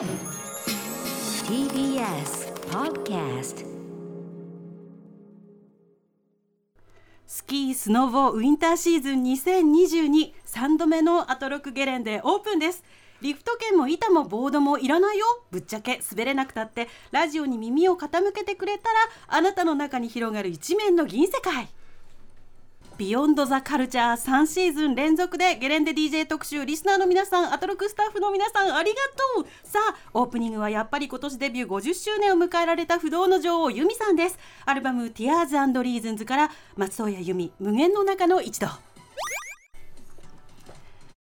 TBS Podcast スキースノボウィンターシーズン20223度目のアトロクゲレンデオープンです。リフト券も板もボードもいらないよ。ぶっちゃけ滑れなくたってラジオに耳を傾けてくれたらあなたの中に広がる一面の銀世界。ビヨンドザカルチャー3シーズン連続でゲレンデ DJ 特集リスナーの皆さんアトロクスタッフの皆さんありがとう。さあオープニングはやっぱり今年デビュー50周年を迎えられた不動の女王由美さんです。アルバム Tears Reasons から松任谷由実無限の中の一度。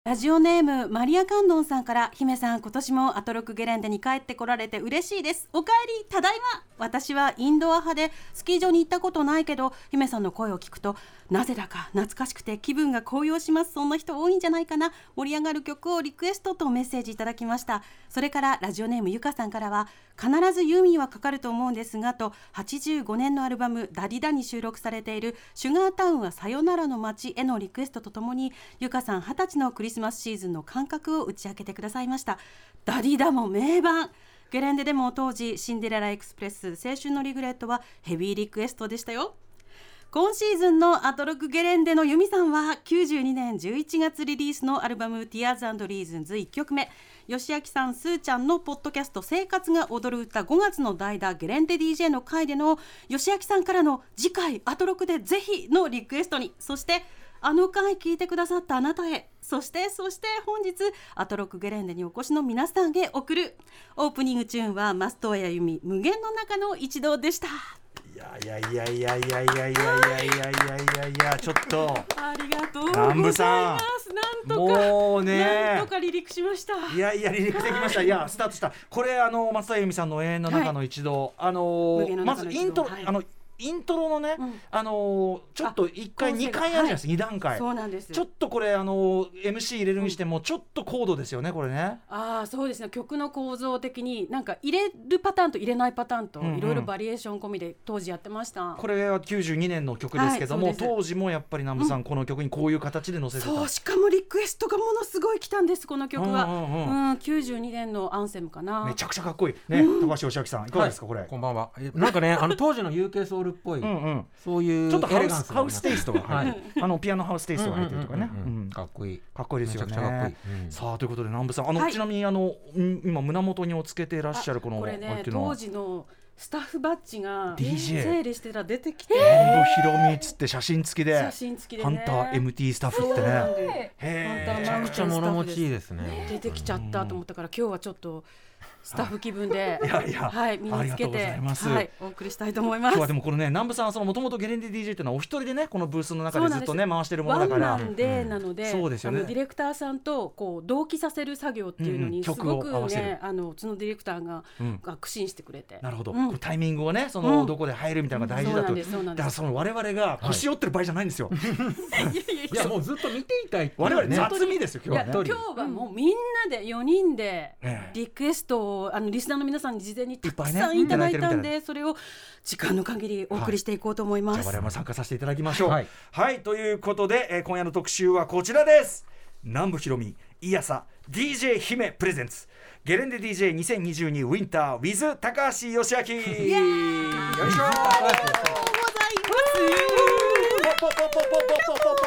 ラジオネームマリアカンドンさんから姫さん今年もアトロクゲレンデに帰ってこられて嬉しいです。おかえりただいま私はインドア派でスキー場に行ったことないけど姫さんの声を聞くとなぜだか懐かしくて気分が高揚します。そんな人多いんじゃないかな。盛り上がる曲をリクエストとメッセージいただきました。それからラジオネームゆかさんからは必ずユーミンはかかると思うんですがと85年のアルバムダディダに収録されているシュガータウンはさよならの街へのリクエストとともにゆかさん20歳のクリスマスシーズンの感覚を打ち明けてくださいました。ダディダも名盤。ゲレンデでも当時シンデレラエクスプレス青春のリグレットはヘビーリクエストでしたよ。今シーズンのアトロクゲレンデのユーミンは92年11月リリースのアルバム Tears and Reasons 1曲目。吉明さんすーちゃんのポッドキャスト生活が踊る歌5月の代打ゲレンデ DJ の回での吉明さんからの次回アトロクでぜひのリクエストに。そしてあの回聞いてくださったあなたへ。そしてそして本日アトロクゲレンデにお越しの皆さんへ送る。オープニングチューンはマストや由美無限の中の一度でした。いやいやいやいやいやいやいやいやいやいやいやちょっと。ありがとうございます。なんとかもうね。なんとか離陸しました。いやいや離陸できました。い。やスタートした。これあの松田由美さんの永遠の中の一度、あのまずイントロ、はい。あのイントロのね、うん。あのちょっと一回あ二回あるじゃないですか、二段階。そうなんです。ちょっとこれあの MC 入れるにしてもちょっと高度ですよねこれね。ああそうですね。曲の構造的になんか入れるパターンと入れないパターンとうんうん。いろいろバリエーション込みで当時やってました、これは92年の曲ですけども、はい当時もやっぱり南部さん、この曲にこういう形で載せてた。そうしかもリクエストがものすごい来たんですこの曲は、ううんんうん。うん92年のアンセムかな。めちゃくちゃかっこいい。ね、高橋義明さんいかがですか、これ。こんばんは。えなんかね、あの当時の UK ソウルっぽい、うんうん。そういうちょっとハウススハウステイストが入ってはい。る、あのピアノハウステイストが入ってるとかね、うんうんうんうんうん。かっこいい。かっこいいですよね。めちゃくちゃかっこいい。うん。さあということで南部さんあの、はい。ちなみにあのん今胸元におつけていらっしゃるこのこれねっていうのは？当時のスタッフバッジが整理してたら出てきて。南部ひろみっつって写真付きで写真付きでね。ハンター MT スタッフってそうなんね。でへえめちゃくちゃ物持ちいいですね。出てきちゃったと思ったから今日はちょっとスタッフ気分でい。やいやはい身につけてはいお送りしたいと思います。今日はでもこのね南部さんはそのもともとゲレンデ DJ っていうのはお一人でねこのブースの中でずっとね回してるものワンだから。マンでなので、そうですよね。あのディレクターさんとこう同期させる作業っていうのにす曲をごくね、あのうちのディレクターがうん。学習してくれて。なるほど、タイミングをねその、うん。どこで入るみたいなのが大事だと、そうなんですそうなんです。だからその我々が腰折ってる場合じゃないんですよ、いやもうずっと見ていたい我々ね雑味ですよ今日はね今日はもうみんなで4人でええ。リクエストをあのリスナーの皆さんに事前にたくさんいただいたんでそれを時間の限りお送りしていこうと思います。じゃあ我々も参加させていただきましょう。ははいい、ということで、えー今夜の特集はこちらです。南部ひろみ、いやさ、DJ 姫プレゼンツ。ゲレンデ DJ2022 ウィンター with 高橋義明。よいしょありがとうございます。ポポポポポポポポ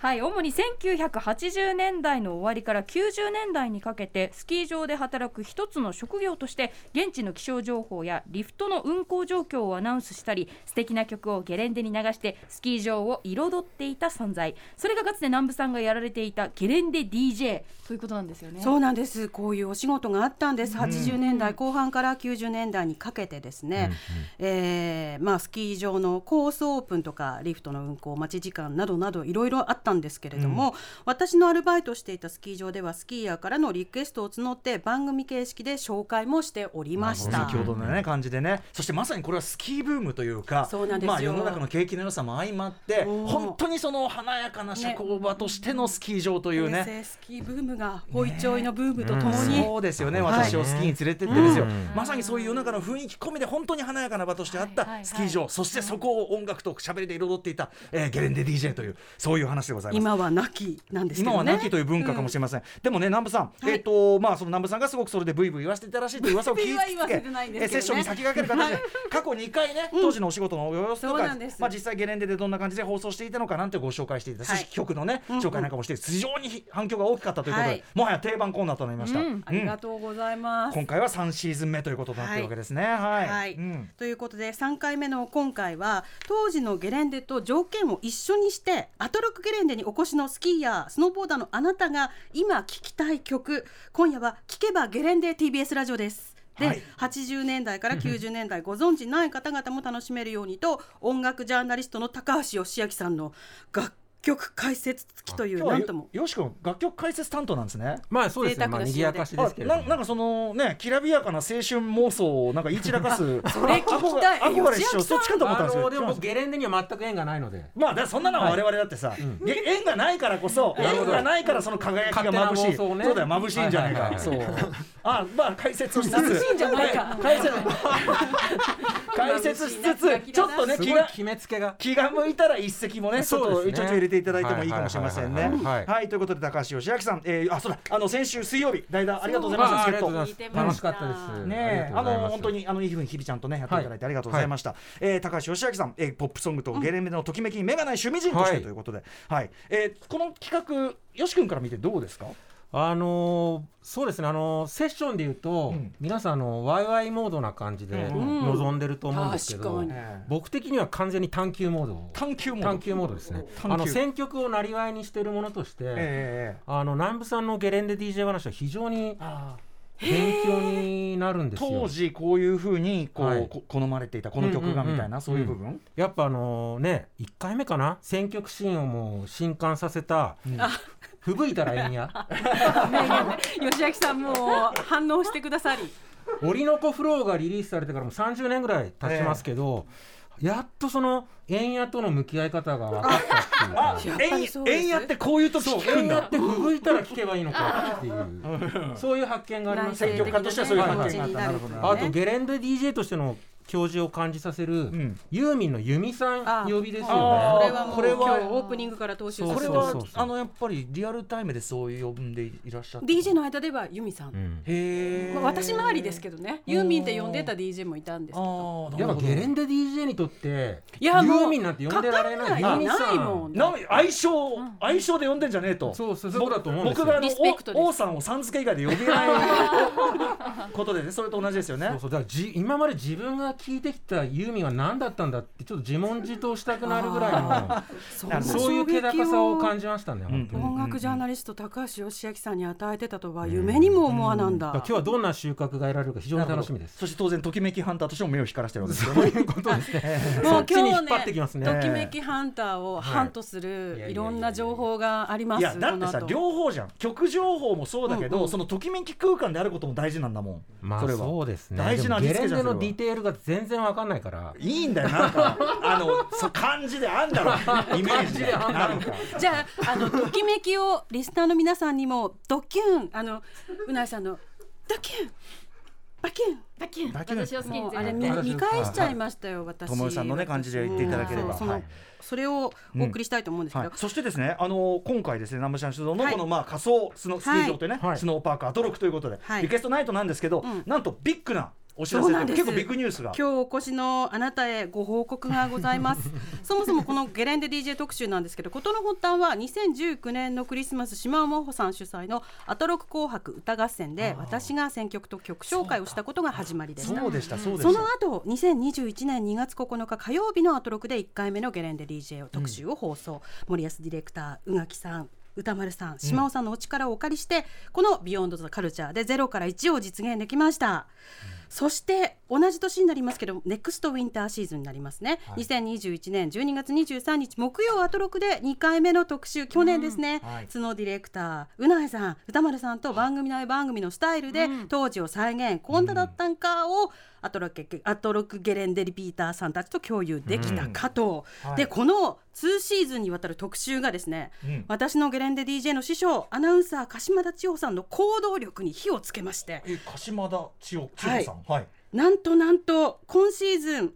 はい主に1980年代の終わりから90年代にかけてスキー場で働く一つの職業として現地の気象情報やリフトの運行状況をアナウンスしたり素敵な曲をゲレンデに流してスキー場を彩っていた存在それがかつて南部さんがやられていたゲレンデ DJ ということなんですよね。そうなんです。こういうお仕事があったんです。80年代後半から90年代にかけてですね。えーまあスキー場のコースオープンとかリフトの運行待ち時間などなどいろいろあったんですけれども、私のアルバイトしていたスキー場ではスキーヤーからのリクエストを募って番組形式で紹介もしておりました。先ほどのね感じでね。そしてまさにこれはスキーブームというかそうなんですよ。まあ世の中の景気の良さも相まってうん本当にその華やかな社交場としてのスキー場というね。平成スキーブームがホイチョイのブームとともに、そうですよね、はい。私をスキーに連れてってですよ、うん。まさにそういう世の中の雰囲気込みで本当に華やかな場としてあったはいはい。スキー場、そしてそこを音楽と喋りで彩っていた、えーゲレンデ DJ というそういう話でございますございます。今は亡きなんですね。今は亡きという文化かもしれません、でもね南部さん、はい。えっ、とまあその南部さんがすごくそれでブイブイ言わせていたらしいという噂を聞いてえセッションに先駆ける形で、過去2回ね当時のお仕事の様子とか、そうなんまあ実際ゲレンデでどんな感じで放送していたのかなんてご紹介していた、はい。曲のねうんうん紹介なんかもして非常に反響が大きかったということで、はい。もはや定番コーナーとなりました、うん。ありがとうございます、今回は3シーズン目ということになってるわけですね。はい、ということで3回目の今回は当時のゲレンデと条件を一緒にしてアトロックゲレンデにお越しのスキーヤースノーボーダーのあなたが今聴きたい曲。今夜は聴けばゲレンデ TBS ラジオです。で、はい。80年代から90年代ご存知ない方々も楽しめるようにと音楽ジャーナリストの高橋義明さんの楽曲解説付きというなんとも。よよし君楽曲解説担当なんですね。まあそうですね。まあ賑やかしですけれどななんかそのねきらびやかな青春妄想をなんか言い散らかす それ聞きたい。憧れ師匠そっちかと思ったんですよ。でも僕ゲレンデには全く縁がないので。まあだからそんなのは我々だってさ、縁がないからこそ縁がないからその輝きが眩しい、そうだよ眩しいんじゃないか、はいはいはい。そう。あまあ解説をしつつ。眩しいんじゃないか。は解説解説しつつちょっとねす気がごい決めつけが。気が向いたら一席もねちょっとちょ入れていただいてもいいかもしれませんね。はいということで高橋義明さん、えー、あそうだ。あの先週水曜日代打ありがとうございましたありがとうございます。楽しました。かったです。ねえ。あの本当にあのいいふうに日々ちゃんとねやっていただいてありがとうございました、えー高橋義明さん、えー、ポップソングとゲレンデのときめきに目がない趣味人としてはいということで、はい。えーこの企画よし君から見てどうですか？あのーそうですね、あのーセッションで言うと、うん。皆さんあのワイワイモードな感じでうん。望んでると思うんですけど、確かに。僕的には完全に探求モード。を探求モード。探求モードですね。あの選曲をなりわいにしているものとして、えあの南部さんのゲレンデ DJ 話は非常にあ勉強になるんですよ。当時こういうふうにこう、はい。こ好まれていたこの曲がみたいな、うんうんうんそういう部分、やっぱあのね1回目かな？選曲シーンをもう震撼させた「吹雪いたらえんや 」吉明さんもう反応してくださり「オリノコフロー」がリリースされてからもう30年ぐらい経ちますけど、やっとその円やとの向き合い方が分かったっていうか。やっぱりそうです。円やってこういう時そう聞くんだ。って吹雪いたら聞けばいいのかっていう。そういう発見がありました。選曲家としてはそういう発見があったはい。はいなるほどあとゲレンデ DJ としての教授を感じさせる、ん。ユーミンのユミさあん呼びですよあね。これはもうこれは今日オープニングから踏襲そうこれはあのやっぱりリアルタイムでそう呼んでいらっしゃった。DJ の間ではユミさん、うん。へえ、まあ、私周りですけどね。ユーミンって呼んでた DJ もいたんですけど。あやっぱゲレンデデ DJ にとっていやユーミンなんて呼んでられない。ない。ユーミンさないもん。な相性、相性で呼んでんじゃねえと。そうそうそうだと思うんですよ。僕があのリスペクトです。お王さんをさん付け以外で呼べないことでねそれと同じですよね。そうそう。だからじ今まで自分が聞いてきたユーミンは何だったんだってちょっと自問自答したくなるぐらいのそういう気高さを感じじましたね、うん本当に。音楽ジャーナリスト高橋義明さんに与えてたとは夢にも思わなんだ、だから今日はどんな収穫が得られるか非常に楽しみです。そして当然ときめきハンターとしても目を光らせてるわけですよそうねいうことですね。もそう今日張ってきますね。ときめきハンターをハントするいろんな情報がありますいやだってさ両方じゃん。曲情報もそうだけど、うんうん。そのときめき空間であることも大事なんだもん、まあそれは。そうですね。大事なディテールが全然わかんないから。いいんだよなんか。あのそう感じであんだろ イメージで。なんか。じゃああのときめきをリスナーの皆さんにもドキュン。あのうなえさんのドキュン。バキュン。だけだけ私を好きにもうあれ見見返しちゃいましたよ私。友よさんのね感じで言っていただければ。はい。それをお送りしたいと思うんですけど、はい、そしてですね、あの今回ですね、南部シャン出動のはい。この、まあ仮想スノスキー場というね、はい。スノーパークアトロックということで、はい。リクエストナイトなんですけど、うん。なんとビッグなお知らせ結構ビッグニュースが。今日お越しのあなたへご報告がございます。そもそもこのゲレンデ DJ 特集なんですけど事の発端は2019年のクリスマス島尾真帆さん主催のアトロク紅白歌合戦で私が選曲と曲紹介をしたことが始まりでした。そうでした、その後2021年2月9日火曜日のアトロクで1回目のゲレンデ DJ 特集を放送、森保ディレクター宇垣さん歌丸さん島尾さんのお力をお借りして、この「 Beyond the Culture」で0から1を実現できました。そして同じ年になりますけどネクストウィンターシーズンになりますね、2021年12月23日木曜アトロクで2回目の特集。去年ですね、はい。角ディレクター宇内さん宇多丸さんと番組内番組のスタイルで当時を再現こんなだったんかをアトロクアトロクゲレンデリピーターさんたちと共有できたかと、はい。でこの2シーズンにわたる特集がですね、うん。私のゲレンデ DJ の師匠アナウンサー鹿島田千穂さんの行動力に火をつけまして。え、鹿島田千代千代さん、はい。なんとなんと今シーズン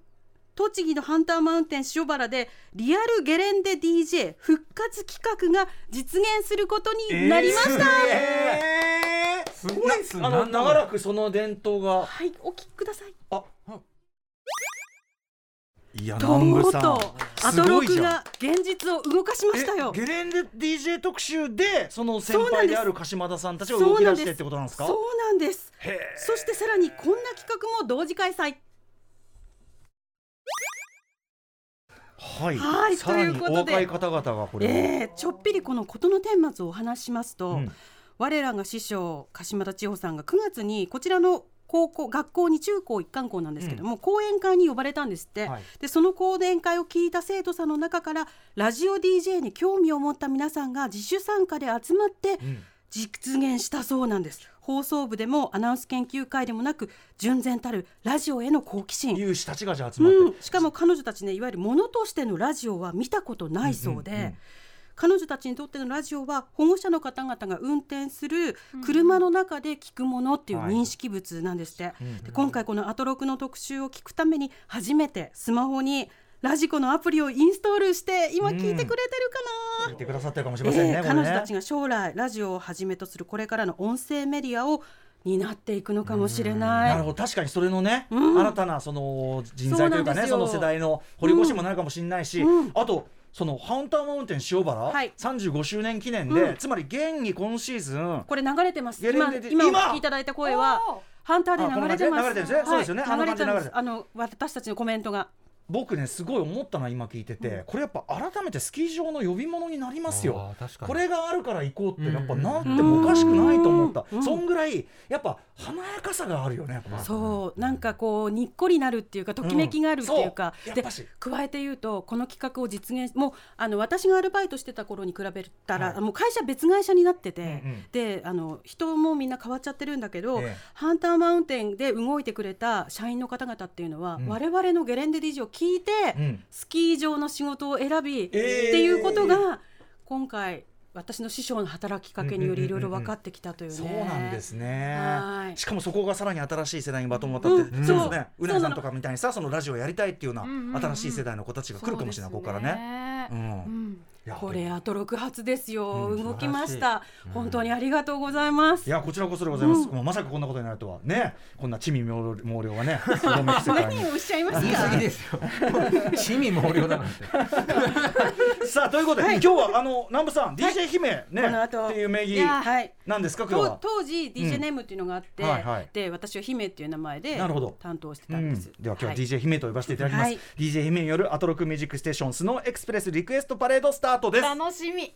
栃木のハンターマウンテン塩原でリアルゲレンデ DJ 復活企画が実現することになりました、えーすごいっすね。長らくその伝統が。はいお聞きください。あいやと南部さん。アトロクが現実を動かしましたよ。えゲレンデ DJ 特集でその先輩である鹿島田さんたちが動き出してってことなんですか？そうなんです。そしてさらにこんな企画も同時開催。はい、はいさらにということで。お若い方々がこれを、えー、ちょっぴりこの事の顛末をお話ししますと、うん我らが師匠鹿島田千穂さんが9月にこちらの高校学校に中高一貫校なんですけども、講演会に呼ばれたんですって、はい。でその講演会を聞いた生徒さんの中からラジオ DJ に興味を持った皆さんが自主参加で集まってうん。実現したそうなんです。放送部でもアナウンス研究会でもなく純然たるラジオへの好奇心。有志たちがじゃあ集まって、うん、しかも彼女たちねいわゆるものとしてのラジオは見たことないそうで、うんうんうん彼女たちにとってのラジオは保護者の方々が運転する車の中で聞くものっていうはい認識物なんですって、うんで今回このアトロクの特集を聞くために初めてスマホにラジコのアプリをインストールして今聞いてくれてるかな、聞いてくださってるかもしれませんね、ええこれね彼女たちが将来ラジオをはじめとするこれからの音声メディアを担っていくのかもしれない。なるほど。確かにそれのね、うん。新たなその人材というかねその世代の掘り越しにもなるかもしれないし、うん。あとそのハンターマウンテン塩原、はい。35周年記念で、うん。つまり現に今シーズン。これ流れてます。今今！お今聞きいただいた声はハンターで流れてます。あこの感じで流れてるんですね。そうですよね。はい。あの流れて流れてる。あの私たちのコメントが。僕ねすごい思ったのは今聞いてて、これやっぱ改めてスキー場の呼び物になりますよ。これがあるから行こうってやっぱうんなってもおかしくないと思った、うん。そんぐらいやっぱ華やかさがあるよねやっぱ。そう。なんかこうにっこりなるっていうかときめきがあるっていうか、でう。んそうやっぱし。加えて言うとこの企画を実現もうあの私がアルバイトしてた頃に比べたら、はいもう会社別会社になってて、うんうん。であの人もみんな変わっちゃってるんだけど、ええハンターマウンテンで動いてくれた社員の方々っていうのは、うん。我々のゲレンデ DJ を聞いて、うん。スキー場の仕事を選び、えー。っていうことが今回私の師匠の働きかけによりいろいろ分かってきたというね。そうなんですね。はい。しかもそこがさらに新しい世代にバトン渡って、うん。そう。ねうなぎさんとかみたいにさそのラジオやりたいっていうよううんうんうんな新しい世代の子たちが来るかもしれない、ここからね。うね。ん。うんこれあと6発ですよ、うん動きました、本当にありがとうございます。いやこちらこそでございます、もうまさかこんなことになるとはね。こんな地味猛猛量がね 何をおっしゃいます言い過ぎかですよ。地味猛量だなんて さあということで、今日はあの南部さん、DJ 姫ねこの後っていう名義いやはいなんですか今日とは。当時 DJ ネームっていうのがあって、はいはい。で私は姫っていう名前でなるほど。担当してうんたんです、では今日ははい。DJ 姫と呼ばせていただきます、はい。DJ 姫によるアトロクミュージックステーションスノーエクスプレスリクエストパレードスタートです。楽しみ。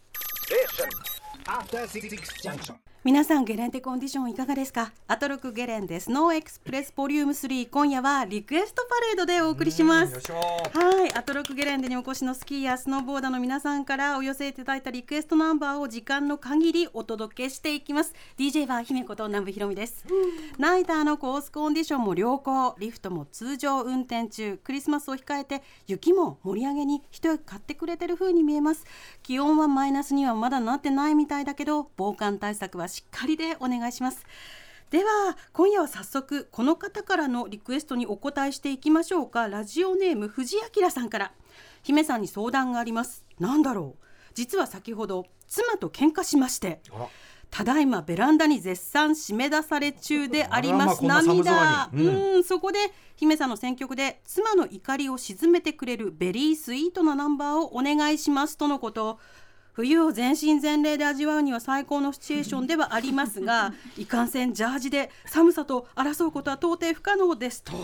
Junction. 皆さんゲレンデコンディションいかがですか？アトロクゲレンデスノーエクスプレスボリューム3今夜はリクエストパレードでお送りします。はい、アトロクゲレンデにお越しのスキーヤースノーボーダーの皆さんからお寄せいただいたリクエストナンバーを時間の限りお届けしていきます。DJ は姫こと南部ひろみです、ナイターのコースコンディションも良好。リフトも通常運転中。クリスマスを控えて雪も盛り上げに一役買ってくれてる風に見えます。気温はマイナスにはまだなってないみたいだけど防寒対策はしっかりでお願いします。では今夜は早速この方からのリクエストにお答えしていきましょうか。ラジオネーム藤明さんから。姫さんに相談があります。なんだろう。実は先ほど妻と喧嘩しましてただいまベランダに絶賛締め出され中でありますまあ涙。うん。うんそこで姫さんの選曲で妻の怒りを鎮めてくれるベリースイートなナンバーをお願いしますとのこと冬を全身全霊で味わうには最高のシチュエーションではありますが いかんせんジャージで寒さと争うことは到底不可能ですと、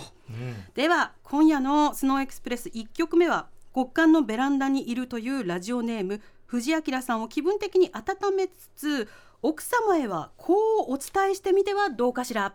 では今夜のスノーエクスプレス1曲目は極寒のベランダにいるというラジオネーム藤明さんを気分的に温めつつ奥様へはこうお伝えしてみてはどうかしら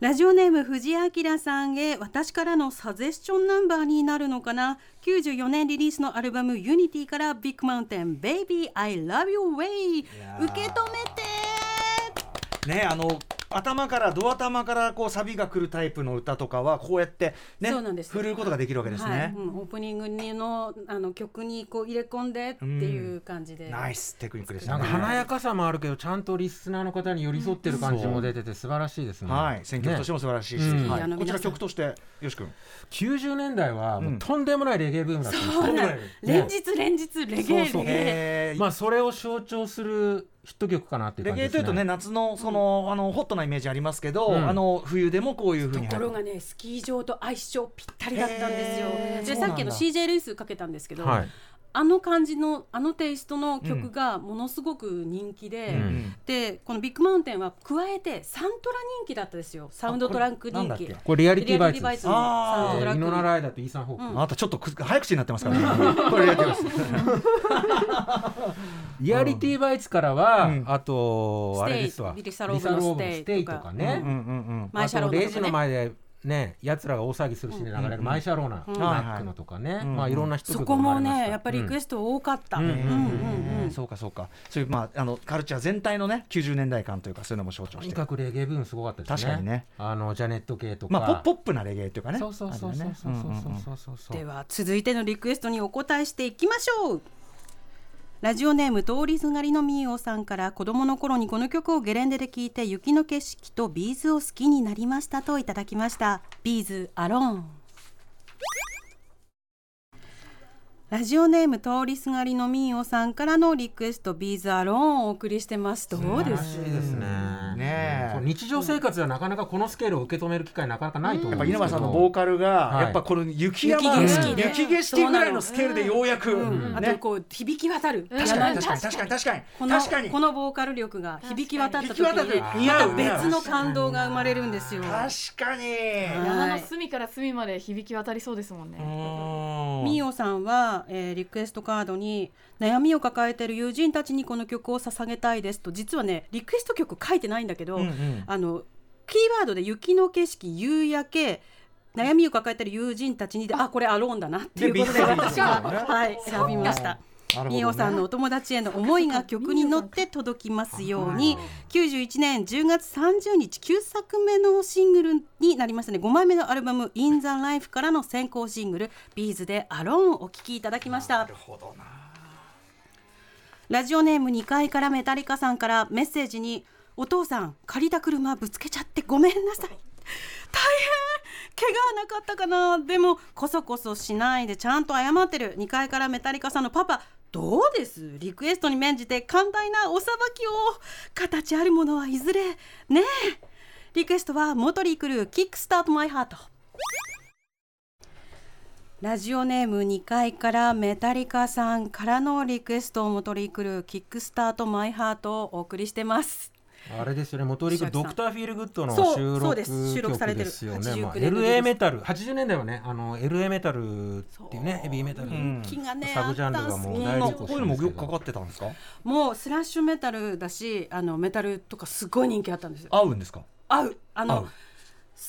ラジオネーム藤明さんへ私からのサジェスチョンナンバーになるのかな？94年リリースのアルバム「 Unityからビッグマウンテン Baby I Love You Way 受け止めてねあの頭からド頭からこうサビが来るタイプの歌とかはこうやってねそうなんです。振るうことができるわけですはい。ね、うんオープニングにのあの曲にこう入れ込んでっていう感じで、ナイステクニックでしたなんねか華やかさもあるけどちゃんとリスナーの方に寄り添ってる感じも出てて素晴らしいですね。はい。選曲としても素晴らしいし、ねはい。あのこちら曲としてよし君。90年代はもううんとんでもないレゲエブームだったんですよ。そうなんね連日連日レゲエそうそう。レゲエえーまあそれを象徴するヒット曲かなっていうレ感じですね。ゲエというとね夏のその、あのホットなイメージありますけど、うん。あの冬でもこういうふうにところがねスキー場と相性ぴったりだったんですよ。でさっきの CJ ルイスかけたんですけど、はい。あの感じのあのテイストの曲がものすごく人気で、うん。でこのビッグマウンテンは加えてサントラ人気だったですよ。サウンドトラック人気。あこれリアリティバイツです。リアリティバイツのサウンドトラック。ウィノナライダーとイーサンホーク。うん。ちょっとく早口になってますからね。これやってますリアリティバイツ からは、うん。あと Stay。あれですわ。リサローブの Stayとか。ね。うんうんうん My Sharona あとレイジの前でね、奴らが大騒ぎするシーンで流れる My Sharona、うん。マックのとかね、うん。まあいろんな人そこもねやっぱりリクエスト多かった、うん。うん。うんうんそうかそうか。そういうまああのカルチャー全体のね90年代感というかそういうのも象徴して。とにかくレゲエブームすごかったですね。確かにね。あのジャネット系とか。まあポップなレゲエというかねそうそうそうそうそうそうそうそうそう。では続いてのリクエストにお答えしていきましょうラジオネーム通りすがりのみーおさんから子供の頃にこの曲をゲレンデで聴いて雪の景色と B'zを好きになりましたといただきました。 B'z Alone。ラジオネーム通りすがりのみーおさんからのリクエストビーズアローンをお送りしてます。どうです素晴らしいですね。ねう日常生活ではなかなかこのスケールを受け止める機会なかなかないと思やっぱうんですけど。稲葉さんのボーカルが、はい。やっぱこの雪山雪景色で雪景色ぐらいのスケールでようやく、うん。あとねこう響き渡る。確かに確かに確かに確かに。この確かに。このボーカル力が響き渡った時にまた別の感動が生まれるんですよ。確かに。山の隅から隅まで響き渡りそうですもんね。みおさんは、えーリクエストカードに悩みを抱えている友人たちにこの曲を捧げたいですと実はねリクエスト曲書いてないんだけど、うんうん。あのキーワードで雪の景色夕焼け悩みを抱えている友人たちにであこれアローンだなっていうことでで私は、はい、選びました。なるほどね。みおさんのお友達への思いが曲に乗って届きますように91年10月30日9作目のシングルになりましたね。5枚目のアルバム「In the Life」からの先行シングル「ビーズで「アローン」お聴きいただきました。なるほどな。ラジオネーム2階からメタリカさんからメッセージに「お父さん借りた車ぶつけちゃってごめんなさい」大変。怪我はなかったかな。でもこそこそしないでちゃんと謝ってる。2階からメタリカさんのパパどうです？リクエストに免じて寛大なお裁きを形あるものはいずれ？ねえ。リクエストはモトリクルーキックスタートマイハート。ラジオネーム2階からメタリカさんからのリクエストをモトリークルーキックスタートマイハートをお送りしてます。あれですよね、元リクドクターフィールグッドの収録そうです。収録されてる曲ですよね。89まあ LA メタル、80年代はね、あの LA メタルっていうね、ヘビーメタル、サブジャンルがもう大流行こういうのもしてますけど。よくかかってたんですか？もうスラッシュメタルだしあのメタルとかすごい人気あったんですよ。合うんですか？合う。あ合う。の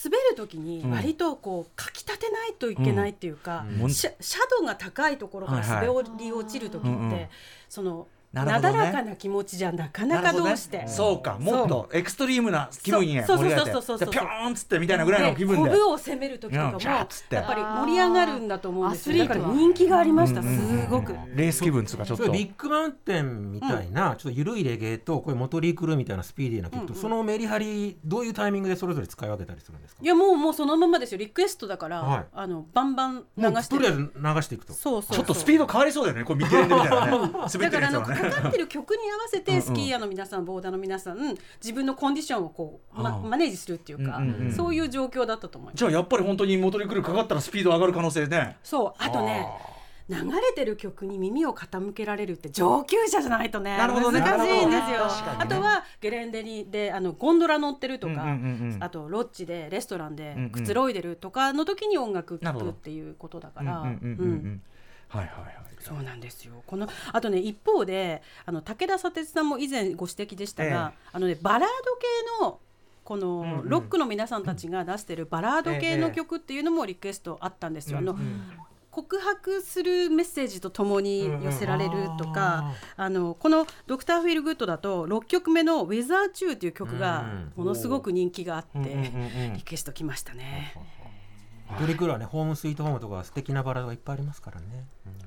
滑る時に割とこうかきたてないといけないっていうか、うん。シャシャドウが高いところから滑り落ちる時って、そのなね。なだらかな気持ちじゃなかなかどうして、ね。そうか。もっとエクストリームな気分う。盛り上げて。そうそうそうピョーンっつってみたいなぐらいの気分でコブを攻める時とかもやっぱり盛り上がるんだと思うんですよ。だアスリートら人気がありました、うん。うんうんすごく。レース気分つうかちょっと。そう。ビッグマウンテンみたいな、ちょっと緩いレゲエとこういうモトリークルーみたいなスピーディーな曲と、そのメリハリどういうタイミングでそれぞれ使い分けたりするんですか？いやもうもうそのままですよ。リクエストだから、はい。あのバンバン流して。とりあえず流していくと。そうそうそうちょっとスピード変わりそうだよね。これ見てるみたいなね。滑ってだからあのるやつはねかかってる曲に合わせてスキーヤーの皆さんボーダーの皆さん自分のコンディションをこう、ま、マネージするっていうか、うんうんうん。そういう状況だったと思います。じゃあやっぱり本当に元に来るかかったらスピード上がる可能性ね。そう。あとね流れてる曲に耳を傾けられるって上級者じゃないとねなるほどね。難しいんですよ、ね。あとはゲレンデにであのゴンドラ乗ってるとか、うんうんうんうんあとロッジでレストランでくつろいでるとかの時に音楽聴くっていうことだから。うんうんうんうん。うんはいはいはい。そうなんですよ。このあとね一方であの武田砂鉄さんも以前ご指摘でしたが、あのねバラード系のこのうんうん。ロックの皆さんたちが出してるバラード系の曲っていうのもリクエストあったんですよ。あの告白するメッセージとともに寄せられるとか、あのこの「ドクターフィールグッド」だと6曲目の「ウェザーチュー」という曲がものすごく人気があって、うんうんうんリクエスト来ましたね。ドリクルはねホームスイートホームとか素敵なバラがいっぱいありますからね、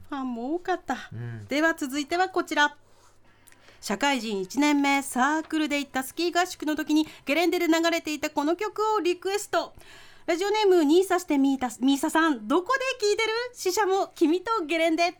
ファンも多かった、ん。では続いてはこちら。社会人1年目サークルで行ったスキー合宿の時にゲレンデで流れていたこの曲をリクエスト。ラジオネームニーサしてミータミーサさん。どこで聞いてる？死者も君とゲレンデ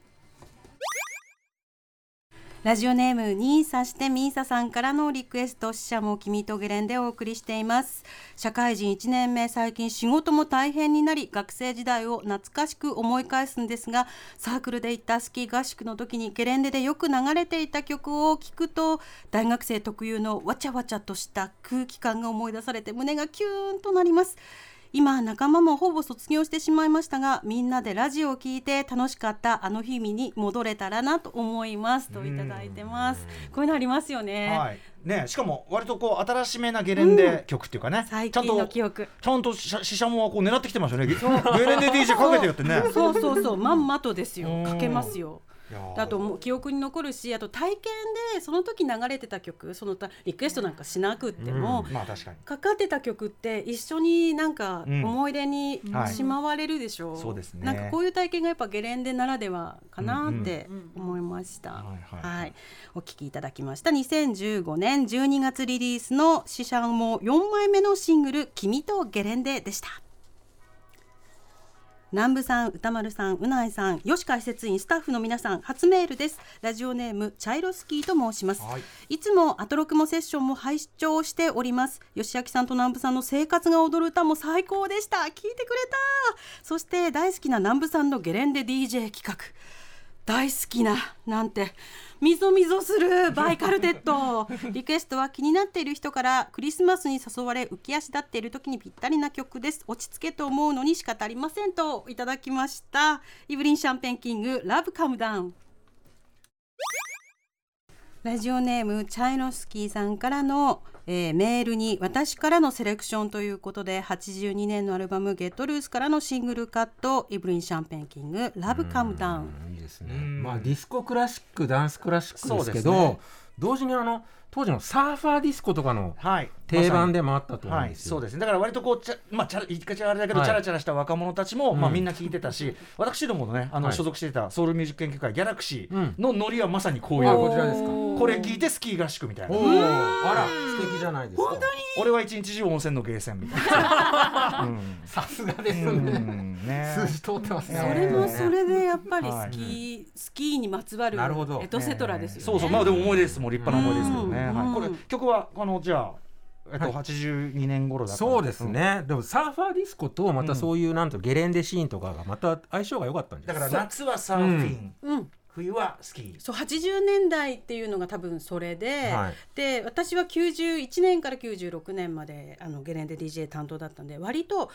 ラジオネームニーサしてミーサさんからのリクエスト死者も君とゲレンでお送りしています。社会人1年目最近仕事も大変になり学生時代を懐かしく思い返すんですがサークルで行ったスキー合宿の時にゲレンデでよく流れていた曲を聴くと大学生特有のわちゃわちゃとした空気感が思い出されて胸がキューンとなります。今仲間もほぼ卒業してしまいましたがみんなでラジオを聞いて楽しかったあの日々に戻れたらなと思います。といただいてます。こういうのありますよね、はい。ね、しかも割とこう新しめなゲレンデ曲っていうかね、最ちゃんと近の記憶。ちゃんとしししゃもはこう狙ってきてますよね。ゲゲレンデ DJ かけてよってね。そうそうそう。まんまとですよ。うん。かけますよあともう記憶に残るしあと体験でその時流れてた曲そのたリクエストなんかしなくっても、まあ確かに。かかってた曲って一緒になんかうん。思い出にはいしまわれるでしょう、そうですね。なんかこういう体験がやっぱゲレンデならではかなってうん思いました、はいお聞きいただきました。2015年12月リリースの「死者も4枚目のシングル「君とゲレンデ」でした南部さん宇多丸さん宇内さん吉川施設員スタッフの皆さん初メールです。ラジオネームチャイロスキーと申します、はい。いつもアトロクもセッションも拝聴しております。吉明さんと南部さんの生活が踊る歌も最高でした。聞いてくれた。そして大好きな南部さんのゲレンデ DJ 企画大好きななんてみぞみぞするバイカルテット。リクエストは気になっている人からクリスマスに誘われ浮き足立っている時にぴったりな曲です。落ち着けと思うのに仕方ありませんといただきました。イブリンシャンペンキング Love Come Down。ラジオネームチャイロスキーさんからの、えーメールに私からのセレクションということで82年のアルバム「 Get Loose からのシングルカットイブリン・シャンペンキング「 Love Come Down。うんいいですね。うんまあディスコクラシックダンスクラシックですけどそうですね。同時にあの当時のサーファーディスコとかのはい。定番ででもあったと思うんはい、ですよ、そうですね。だから割とこうちゃまあチャラ言い方あれだけど、はい。チャラチャラした若者たちも、まあうん。みんな聞いてたし私どものねあの、はい。所属していたソウルミュージック研究会ギャラクシうん。ーのノリはまさにこういう、あこちらですか。これ聞いてスキー合宿みたいな。あら素敵じゃないですか。本当に？俺は一日中温泉のゲーセンみたいな、うん。さすがですうねん。ね。数字通ってますね。それもそれでやっぱりはいスキー、スキーにまつわるなるほど。エトセトラですよね。そうそう。まあでも思い出です。もう立派な思い出ですけどね、うんはい、これ曲はあのじゃあ、えっとはい。82年頃だったそうです、ね、でもサーファーディスコとまたそういうなんとゲレンデシーンとかがまた相性が良かったんじゃだないです。かから夏はサーフィン、うん、冬はスキー。そう80年代っていうのが多分それで、はい。で私は91年から96年まであのゲレンデ DJ 担当だったんで割と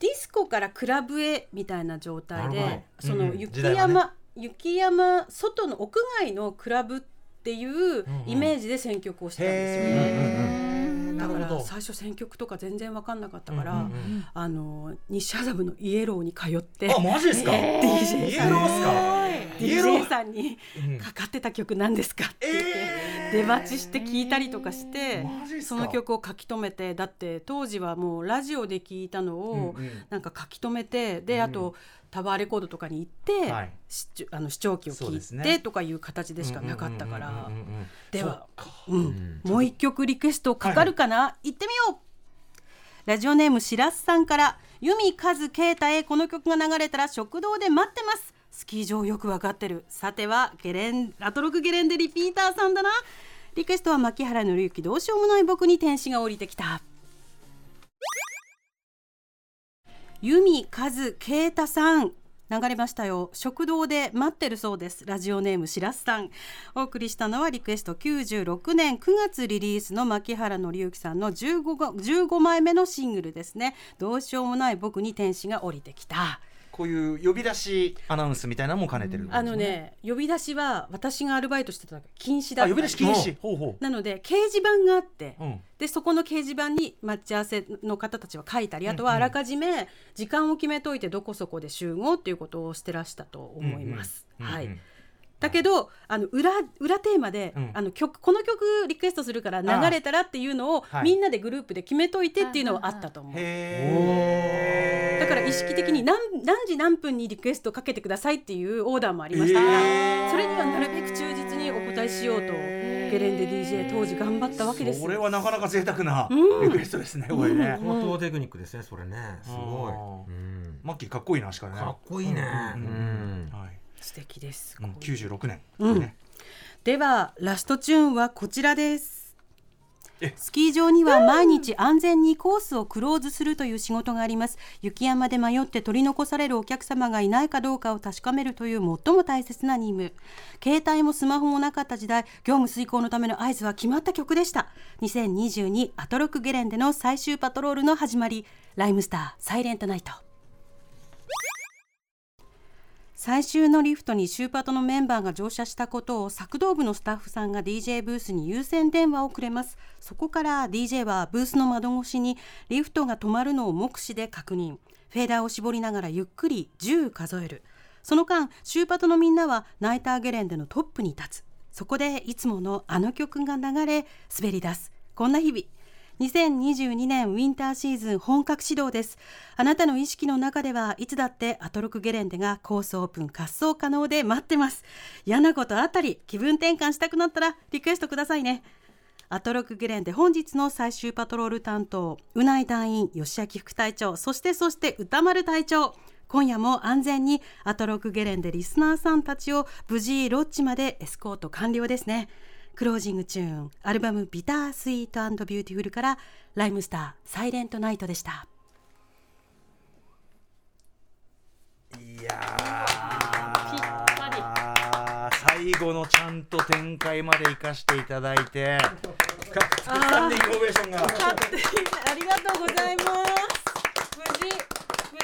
ディスコからクラブへみたいな状態でその雪山、は雪山外の屋外のクラブっていうイメージで選曲をしてたんですよね。だから最初選曲とか全然分かんなかったから、うんうんうん。あの西麻布のイエローに通ってあマジですか、DJ イエローっすか？イエロ DJ ーさんにかかってた曲なんですかって。言って、えー。出待ちして聞いたりとかしてマジっすか？その曲を書き留めてだって当時はもうラジオで聞いたのをうんうん。なんか書き留めてであとタワーレコードとかに行って、はい。しあの視聴器を聞いてとかいう形でしかなかったから。ではうん。もう一曲リクエストかかるかな、行ってみよう。ラジオネームしらすさんから由美和啓太へこの曲が流れたら食堂で待ってますスキー場よくわかってる。さてはゲレンアトロクゲレンデリピーターさんだな。リクエストは牧原紀之。どうしようもない僕に天使が降りてきた由美和啓太さん。流れましたよ。食堂で待ってるそうです。ラジオネームしらすさん。お送りしたのはリクエスト96年9月リリースの牧原紀之さんの 15, 15枚目のシングルですね。どうしようもない僕に天使が降りてきた。こういう呼び出しアナウンスみたいなのも兼ねてる、あのね呼び出しは私がアルバイトしてた時禁止だった。あ呼び出し禁止？ほうほなので掲示板があって、う、うん、でそこの掲示板に待ち合わせの方たちは書いたりあとはあらかじめ時間を決めといてどこそこで集合っていうことをしてらしたと思います。はいだけどあの裏裏テーマで、うん。あの曲この曲リクエストするから流れたらっていうのをはい。みんなでグループで決めといてっていうのはあったと思う。へだから意識的に何何時何分にリクエストかけてくださいっていうオーダーもありましたから、それにはなるべく忠実にお答えしようとゲレンデ DJ 当時頑張ったわけです。よそれはなかなか贅沢なうん。リクエストですね、これね、高等テクニックですねそれね。すごい、あうん、マッキーかっこいいなしかね。かっこいいね、ううんん。はい素敵です、うん、96年、うん。ね。ではラストチューンはこちらです。え。スキー場には毎日安全にコースをクローズするという仕事があります。雪山で迷って取り残されるお客様がいないかどうかを確かめるという最も大切な任務。携帯もスマホもなかった時代業務遂行のための合図は決まった曲でした。2022アトロックゲレンデの最終パトロールの始まり。ライムスターサイレントナイト最終のリフトにシューパトのメンバーが乗車したことを作動部のスタッフさんが DJ ブースに優先電話をくれます。そこから DJ はブースの窓越しにリフトが止まるのを目視で確認。フェーダーを絞りながらゆっくり10数える。その間シューパトのみんなはナイターゲレンデのトップに立つ。そこでいつものあの曲が流れ滑り出す。こんな日々。2022年ウィンターシーズン本格始動です。あなたの意識の中ではいつだってアトロクゲレンデがコースオープン滑走可能で待ってます。嫌なことあったり気分転換したくなったらリクエストくださいね。アトロクゲレンデ本日の最終パトロール担当うない隊員吉明副隊長そしてそして歌丸隊長。今夜も安全にアトロクゲレンデリスナーさんたちを無事ロッジまでエスコート完了ですね。closing tune アルバム Bitter Sweet Beautiful から RHYMESTER Silent Night でした。いやー最後のちゃんと展開まで生かしていただいて。スタンディングオベーションが。ありがとうございます。無事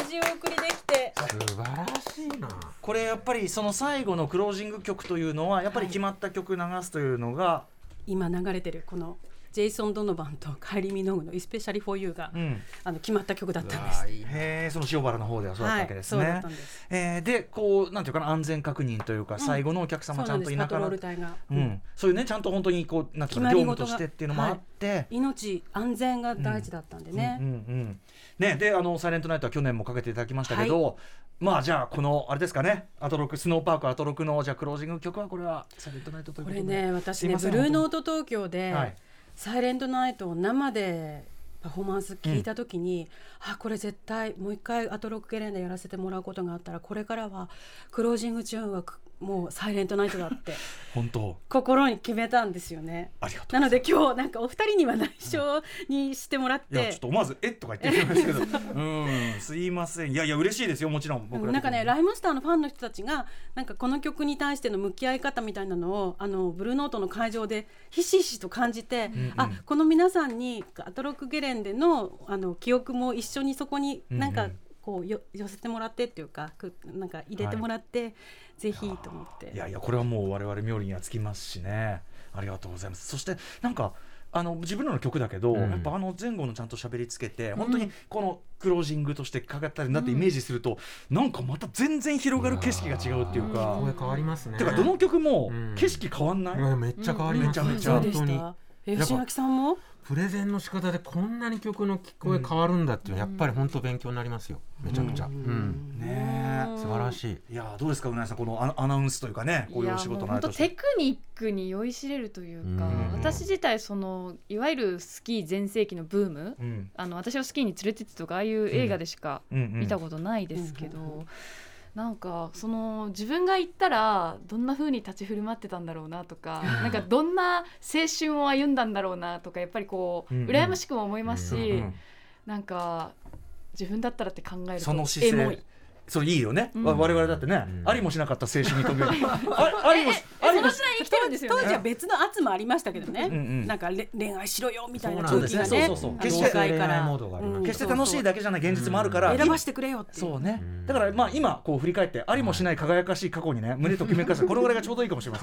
無事お送りできて。素晴らしいな。これやっぱりその最後のクロージング曲というのはやっぱり決まった曲流すというのが、今流れてるこのジェイソン・ドノバンとカイリー・ミノグの「イスペシャリ・フォー・ユーが」うん。あの決まった曲だったんです。へえその塩原の方ではそうだったわけですね。はいえーでこうなんていうかな安全確認というか、最後のお客様ちゃんといながらロール隊が、うん、そういうねちゃんと本当にこうなんていうかな業務としてっていうのもあって。命安全が大事だったんでね、うん。うん。ね、であの「サイレントナイト」は去年もかけていただきましたけど、まあじゃあこのあれですかね。アトロクスノーパークアトロクのじゃあクロージング曲はこれは「サイレントナイト」というこことで。れね私ねブルーノート東京で、はいサイレントナイトを生でパフォーマンス聞いた時に、あこれ絶対もう一回アトロックゲレンデやらせてもらうことがあったらこれからはクロージングチューンはくもうサイレントナイトだって。本当。心に決めたんですよね。ありがとうなので今日なんかお二人には内緒にしてもらっいやちょてっと思わず「えっ?」とか言ってるんですけど。うんすいません。いやいや嬉しいですよもちろん僕らなんかねライムスターのファンの人たちがなんかこの曲に対しての向き合い方みたいなのをあのブルーノートの会場でひしひしと感じて、うんうん。あこの皆さんにアトロックゲレンデのあの記憶も一緒にそこになんかうん。うんこうよ寄せてもらってっていうかくなんか入れてもらって、ぜひと思って。いやいやこれはもう我々冥利にはつきますしね。ありがとうございます。そしてなんかあの自分らの曲だけど、うん。やっぱあの前後のちゃんと喋りつけて、本当にこのクロージングとしてかかったりなってイメージすると、なんかまた全然広がる景色が違うっていうか、声変わりますね。てかどの曲もうん。景色変わんない、うん。めっちゃ変わります、うん。めちゃめちゃ。本当に。吉明さんも？プレゼンの仕方でこんなに曲の聞こえ変わるんだっていうのはやっぱり本当勉強になりますよ。めちゃくちゃ、うん。ねえ。素晴らしい。いやどうですかうなぎさんこのアアナウンスというかねこういうお仕事のあテクニックに酔いしれるというか、うん。私自体そのいわゆるスキー全盛期のブーム、うん。あの私をスキーに連れてってとかああいう映画でしか見たことないですけど、うんうんなんかその自分が行ったらどんな風に立ち振る舞ってたんだろうなとか なんかどんな青春を歩んだんだろうなとかやっぱりこう、うんうん。羨ましくも思いますし、うんうんなんか自分だったらって考えるとその姿勢それいいよね、わ我々だってね、ありもしなかった青春に飛び降りあ ありもし。あそりもし生きてるんですよね。当時は別の圧もありましたけどね、んうん。なんかれ恋愛しろよみたいなそう空気がね。そうですね。そうそうそう。あの決して恋愛モードがあります。うん。決して楽しいだけじゃない現実もあるから、選ばしてくれよってそうね、だからまあ今こう振り返ってありもしない輝かしい過去にね胸ときめかせこれぐらいがちょうどいいかもしれま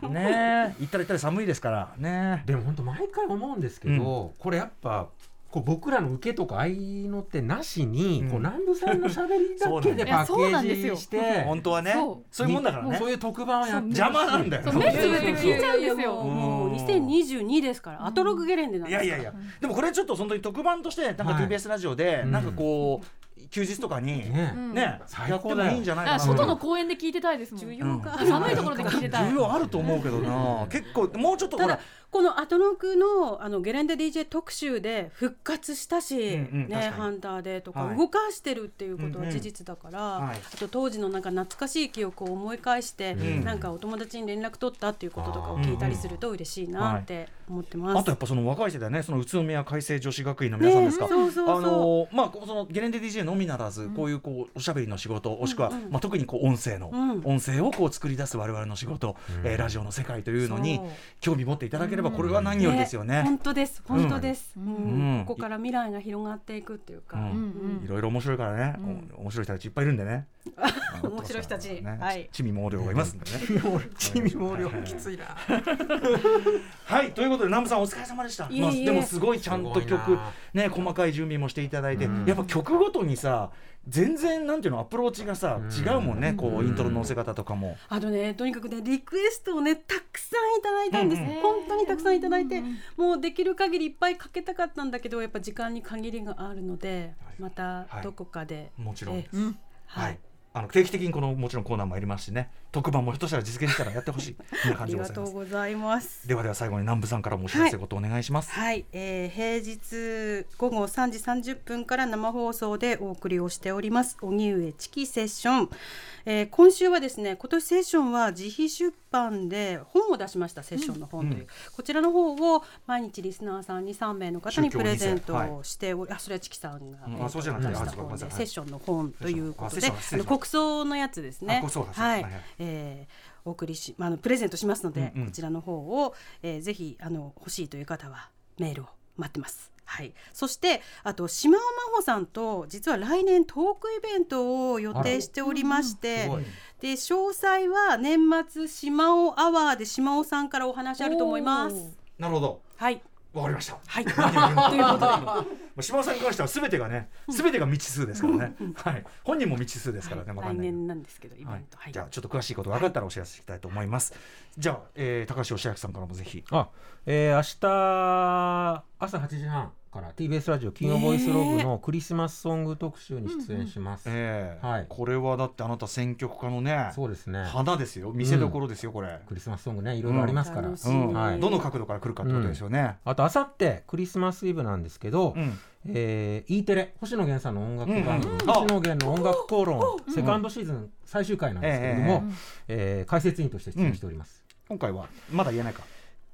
せんね。え。行ったら行ったら寒いですから。ねでも本当毎回思うんですけど、これやっぱこう僕らの受けとか合いの手なしに、うん。こう南部さんの喋りだけでパッケいやそうなんですよ。ージして本当はね。そう。そういうもんだからね。そういう特番をやって邪魔なんだよそう目つぶって聞いちゃうんですよ。もう。もう2022ですからアトログゲレンデなんですいやいやいや。でもこれちょっと本当に特番としてなんかはい。TBS ラジオでうん。なんかこう休日とかにね。うん。ねやっても最高だよいいんじゃないかな。あ外の公園で聞いてたいですもん。需要が寒いところで聞いてたい。需要あると思うけどな。結構もうちょっとほらただこのアトロクのあのゲレンデ DJ 特集で復活したし、うんうんね、に。ハンターでとかはい。動かしてるっていうことうんうん。は事実だから、はい。あと当時のなんか懐かしい記憶を思い返して、ん。なんかお友達に連絡取ったっていうこととかを聞いたりすると嬉しいなって思ってます。あとやっぱその若い世代ねその宇都宮開成女子学院の皆さんですか、ねそうそうそう。あのまあそのゲレンデ DJ のみならず、こういうこうおしゃべりの仕事もしくは、まあ特にこう音声の、うん。音声をこう作り出す我々の仕事、えーラジオの世界というのに興味持っていただければこれは何よりですよね。本当です。本当です、ここから未来が広がっていくっていうか、いろいろ面白いからね、お面白い人たちいっぱいいるんでね。面白い人たちねはい。ちみ毛量がいますんでね。チミ毛量きつい。なはい。ということで南部さんお疲れ様でした。まあでもすごいちゃんと曲な。ね細かい準備もしていただいて、うん。やっぱ曲ごとにさ全然なんていうのアプローチがさうん。違うもんね、こうイントロの乗せ方とかも。あとねとにかくねリクエストをねたくさんいただいたんです、うんうん本当にたくさんいただいて、もうできる限りいっぱいかけたかったんだけどやっぱ時間に限りがあるので、またどこかで、もちろん。はい。あの定期的にこのもちろんコーナーもありますしね特番もひょっとしたら実現したらやってほしい。あ感じりがとうでございます。ございます。ではでは最後に南部さんからもお知らせことお願いします、はい、えー平日午後3時30分から生放送でお送りをしております。荻上チキセッション、えー今週はですね今年セッションは自費出版で本を出しました。セッションの本という、うん。こちらの方を毎日リスナーさんに3名の方にプレゼントをしており、あそれはチキさんが、うん。えーあそうじゃないセッションの本ということで。国葬のやつですね。はい、はいはいえーお送りし、まあ、あのプレゼントしますので、うんうん。こちらの方を、えーぜひあの欲しいという方はメールを待ってます。はい、そしてあと島尾真帆さんと実は来年トークイベントを予定しておりましてで詳細は年末島尾アワーで島尾さんからお話あると思います。なるほど。はい、わかりました。はい、ということで。まあ島尾さんに関しては全てがね全てが未知数ですからね、はい、本人も未知数ですからね、わか来んない年なんですけどイベント、はい。じゃあちょっと詳しいことが分かったらお知らせしたいと思います、じゃあ、えー、高橋義明さんからもぜひ。あ、えー、明日朝8時半から TBS ラジオ金曜ボイスログのクリスマスソング特集に出演します、えーはい。これはだってあなた選曲家のねそうですね。花ですよ。見せどころですよこれ、クリスマスソングねいろいろありますから、うん。はいどの角度から来るかってことですよね、あとあさってクリスマスイブなんですけど、うん。えー E テレ星野源さんの音楽番組、星野源の音楽討論、セカンドシーズン最終回なんですけれども、えー解説員として出演しております、今回はまだ言えないか。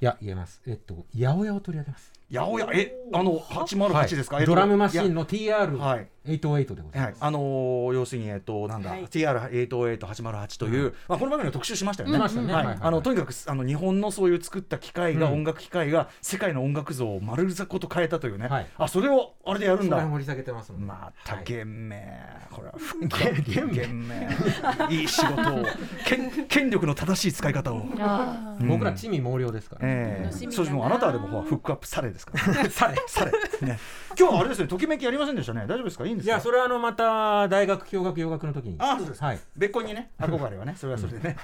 いや言えます。えっと八百屋を取り上げます八百屋。えあの808ですか、はいえっとドラムマシンいの TR808 はい。でございます、やはい、あのー要するに、えっと、なんだ、はい。TR808-808 という、まあ、この番組の特集しましたよね。はい。はいはいあのとにかくあの日本のそういう作った機械が、うん。音楽機械が世界の音楽像を丸ごと変えたというね、はい。あそれをあれでやるんだ。それ掘り下げてますのでまたはい。現明、これは現明いい仕事を。権権力の正しい使い方を、あうん僕ら地味猛量ですから、ええ。楽しみだな。そうです。もうあなたはでもほらフックアップされですか？ら、されされ。ね。今日はあれですねときめきやりませんでしたね。大丈夫ですか？いいんですか？いやそれはあのまた大学教学洋楽の時に。あそうです。か、はい。別個にね憧れはね それはそれでね、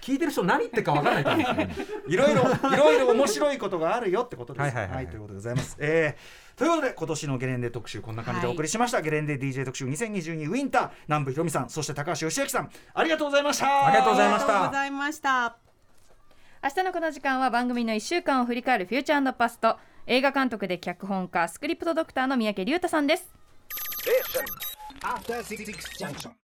聞いてる人何言ってるか分からないと思うんですけどねいろいろいろいろ面白いことがあるよってことです。はいはいはいはい。ということでございます。えーということで今年のゲレンデ特集こんな感じでお送りしました、ゲレンデ DJ 特集2022ウィンター南部ひろみさんそして高橋義明さん。ありがとうございました。ありがとうございまありがとうございました。明日のこの時間は番組の1週間を振り返るフューチャーパスト。映画監督で脚本家スクリプトドクターの三宅龍太さんです。